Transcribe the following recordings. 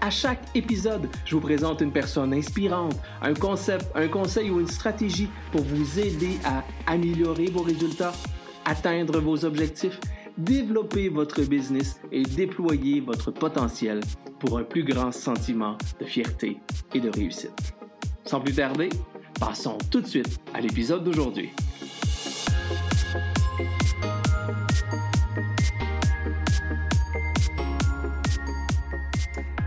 À chaque épisode, je vous présente une personne inspirante, un concept, un conseil ou une stratégie pour vous aider à améliorer vos résultats, atteindre vos objectifs, développer votre business et déployer votre potentiel pour un plus grand sentiment de fierté et de réussite. Sans plus tarder, passons tout de suite à l'épisode d'aujourd'hui.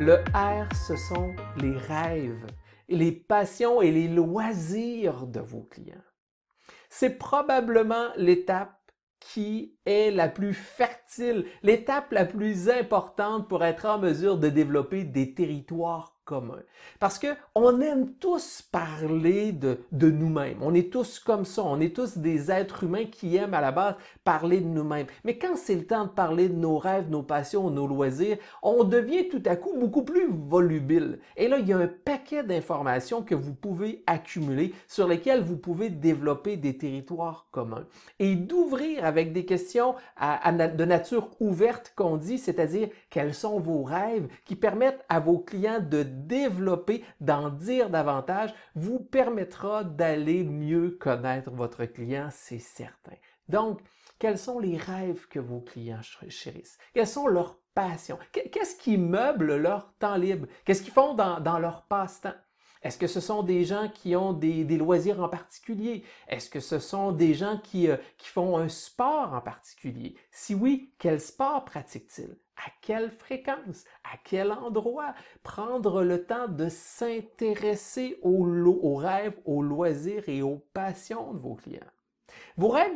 Le R, ce sont les rêves, les passions et les loisirs de vos clients. C'est probablement l'étape qui est la plus fertile, l'étape la plus importante pour être en mesure de développer des territoires Parce que on aime tous parler de, nous-mêmes. On est tous comme ça. On est tous des êtres humains qui aiment à la base parler de nous-mêmes. Mais quand c'est le temps de parler de nos rêves, nos passions, nos loisirs, on devient tout à coup beaucoup plus volubile. Et là, il y a un paquet d'informations que vous pouvez accumuler sur lesquelles vous pouvez développer des territoires communs. Et d'ouvrir avec des questions de nature ouverte qu'on dit, c'est-à-dire quels sont vos rêves qui permettent à vos clients de développer, d'en dire davantage, vous permettra d'aller mieux connaître votre client, c'est certain. Donc, quels sont les rêves que vos clients chérissent? Quelles sont leurs passions? Qu'est-ce qui meuble leur temps libre? Qu'est-ce qu'ils font dans, leur passe-temps? Est-ce que ce sont des gens qui ont des, loisirs en particulier? Est-ce que ce sont des gens qui, euh, qui font un sport en particulier? Si oui, quel sport pratiquent-ils? À quelle fréquence? À quel endroit? Prendre le temps de s'intéresser aux, rêves, aux loisirs et aux passions de vos clients. Vos rêves,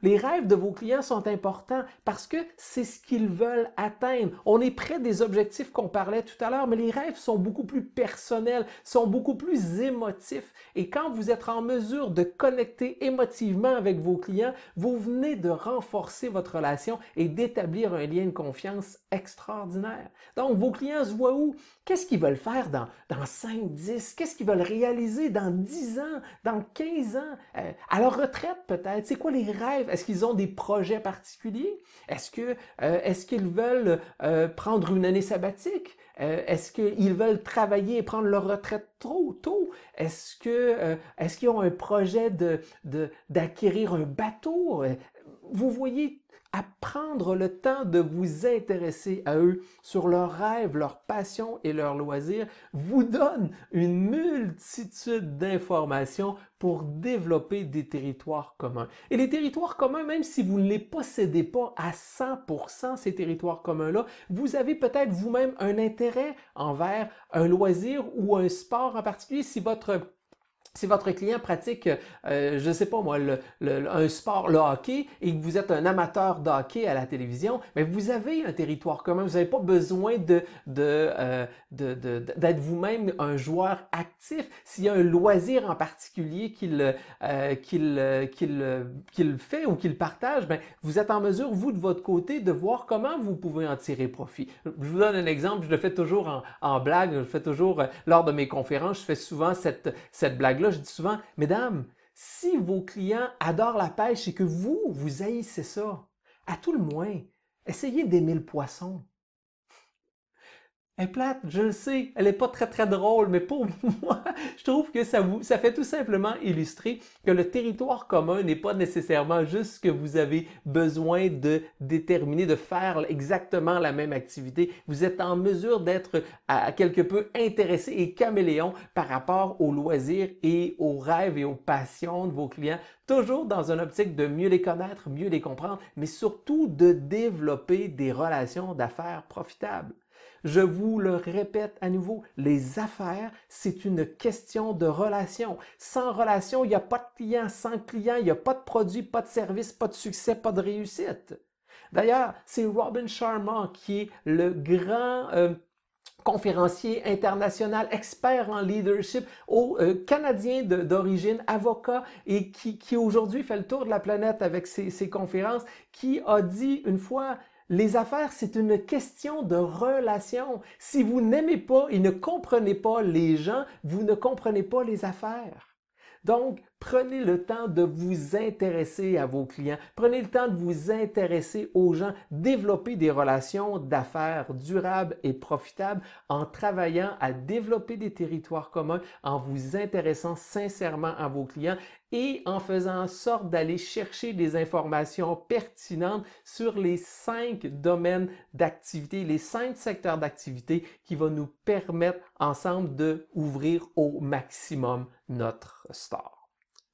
les rêves de vos clients sont importants parce que c'est ce qu'ils veulent atteindre. On est près des objectifs qu'on parlait tout à l'heure, mais les rêves sont beaucoup plus personnels, sont beaucoup plus émotifs. Et quand vous êtes en mesure de connecter émotivement avec vos clients, vous venez de renforcer votre relation et d'établir un lien de confiance extraordinaire. Donc, vos clients se voient où? Qu'est-ce qu'ils veulent faire dans, dans 5, 10? Qu'est-ce qu'ils veulent réaliser dans 10 ans, dans 15 ans? Euh, à leur retraite peut-être? C'est quoi les rêves? Est-ce qu'ils ont des projets particuliers? Est-ce que euh, est-ce qu'ils veulent euh, prendre une année sabbatique? est-ce qu'ils veulent travailler et prendre leur retraite trop tôt? Est-ce que est-ce qu'ils ont un projet de, d'acquérir un bateau? Vous voyez à prendre le temps de vous intéresser à eux sur leurs rêves, leurs passions et leurs loisirs vous donne une multitude d'informations pour développer des territoires communs. Et les territoires communs, même si vous ne les possédez pas à 100% ces territoires communs-là, vous avez peut-être vous-même un intérêt envers un loisir ou un sport en particulier si votre si votre client pratique, euh, je ne sais pas moi, un sport, le hockey, et que vous êtes un amateur de hockey à la télévision, mais vous avez un territoire commun. Vous n'avez pas besoin euh, d'être vous-même un joueur actif. S'il y a un loisir en particulier qu'il, euh, fait ou qu'il partage, ben, vous êtes en mesure, vous, de votre côté, de voir comment vous pouvez en tirer profit. Je vous donne un exemple, je le fais toujours en, en blague, je le fais toujours lors de mes conférences, je fais souvent cette, cette blague là, je dis souvent, mesdames, si vos clients adorent la pêche et que vous, vous haïssez ça, à tout le moins, essayez d'aimer le poisson. Elle plate, je le sais, elle n'est pas très très drôle, mais pour moi, je trouve que ça, vous, ça fait tout simplement illustrer que le territoire commun n'est pas nécessairement juste ce que vous avez besoin de déterminer, de faire exactement la même activité. Vous êtes en mesure d'être à quelque peu intéressé et caméléon par rapport aux loisirs et aux rêves et aux passions de vos clients, toujours dans une optique de mieux les connaître, mieux les comprendre, mais surtout de développer des relations d'affaires profitables. Je vous le répète à nouveau, les affaires, c'est une question de relation. Sans relation, il n'y a pas de client. Sans client, il n'y a pas de produit, pas de service, pas de succès, pas de réussite. D'ailleurs, c'est Robin Sharma qui est le grand... Euh, conférencier international, expert en leadership, au euh, Canadien d'origine, avocat et qui, aujourd'hui fait le tour de la planète avec ses conférences, qui a dit une fois, les affaires, c'est une question de relation. Si vous n'aimez pas et ne comprenez pas les gens, vous ne comprenez pas les affaires. Donc, prenez le temps de vous intéresser à vos clients, prenez le temps de vous intéresser aux gens, développer des relations d'affaires durables et profitables en travaillant à développer des territoires communs, en vous intéressant sincèrement à vos clients et en faisant en sorte d'aller chercher des informations pertinentes sur les cinq domaines d'activité, les cinq secteurs d'activité qui vont nous permettre ensemble de ouvrir au maximum notre store.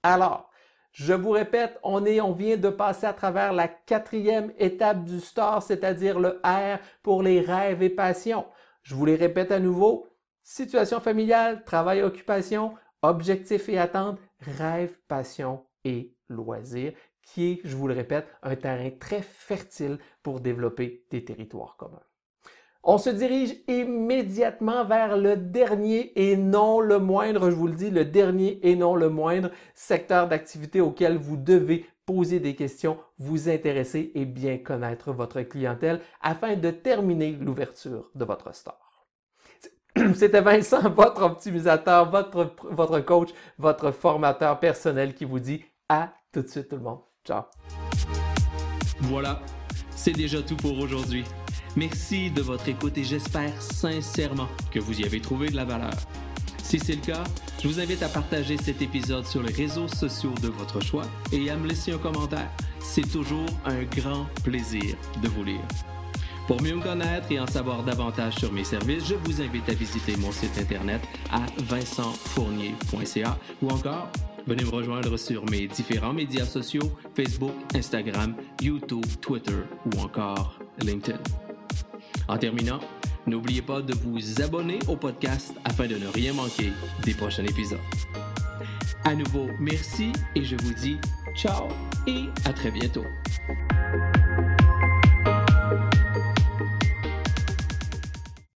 Alors, je vous répète, on est, on vient de passer à travers la quatrième étape du store, c'est-à-dire le R pour les rêves et passions. Je vous les répète à nouveau. Situation familiale, travail, occupation, objectifs et attentes, rêve, passion et loisirs, qui est, je vous le répète, un terrain très fertile pour développer des territoires communs. On se dirige immédiatement vers le dernier et non le moindre, je vous le dis, le dernier et non le moindre secteur d'activité auquel vous devez poser des questions, vous intéresser et bien connaître votre clientèle afin de terminer l'ouverture de votre store. C'était Vincent, votre optimisateur, votre, coach, votre formateur personnel qui vous dit à tout de suite tout le monde. Ciao. Voilà, c'est déjà tout pour aujourd'hui. Merci de votre écoute et j'espère sincèrement que vous y avez trouvé de la valeur. Si c'est le cas, je vous invite à partager cet épisode sur les réseaux sociaux de votre choix et à me laisser un commentaire. C'est toujours un grand plaisir de vous lire. Pour mieux me connaître et en savoir davantage sur mes services, je vous invite à visiter mon site internet à vincentfournier.ca ou encore venez me rejoindre sur mes différents médias sociaux Facebook, Instagram, YouTube, Twitter ou encore LinkedIn. En terminant, n'oubliez pas de vous abonner au podcast afin de ne rien manquer des prochains épisodes. À nouveau, merci et je vous dis ciao et à très bientôt.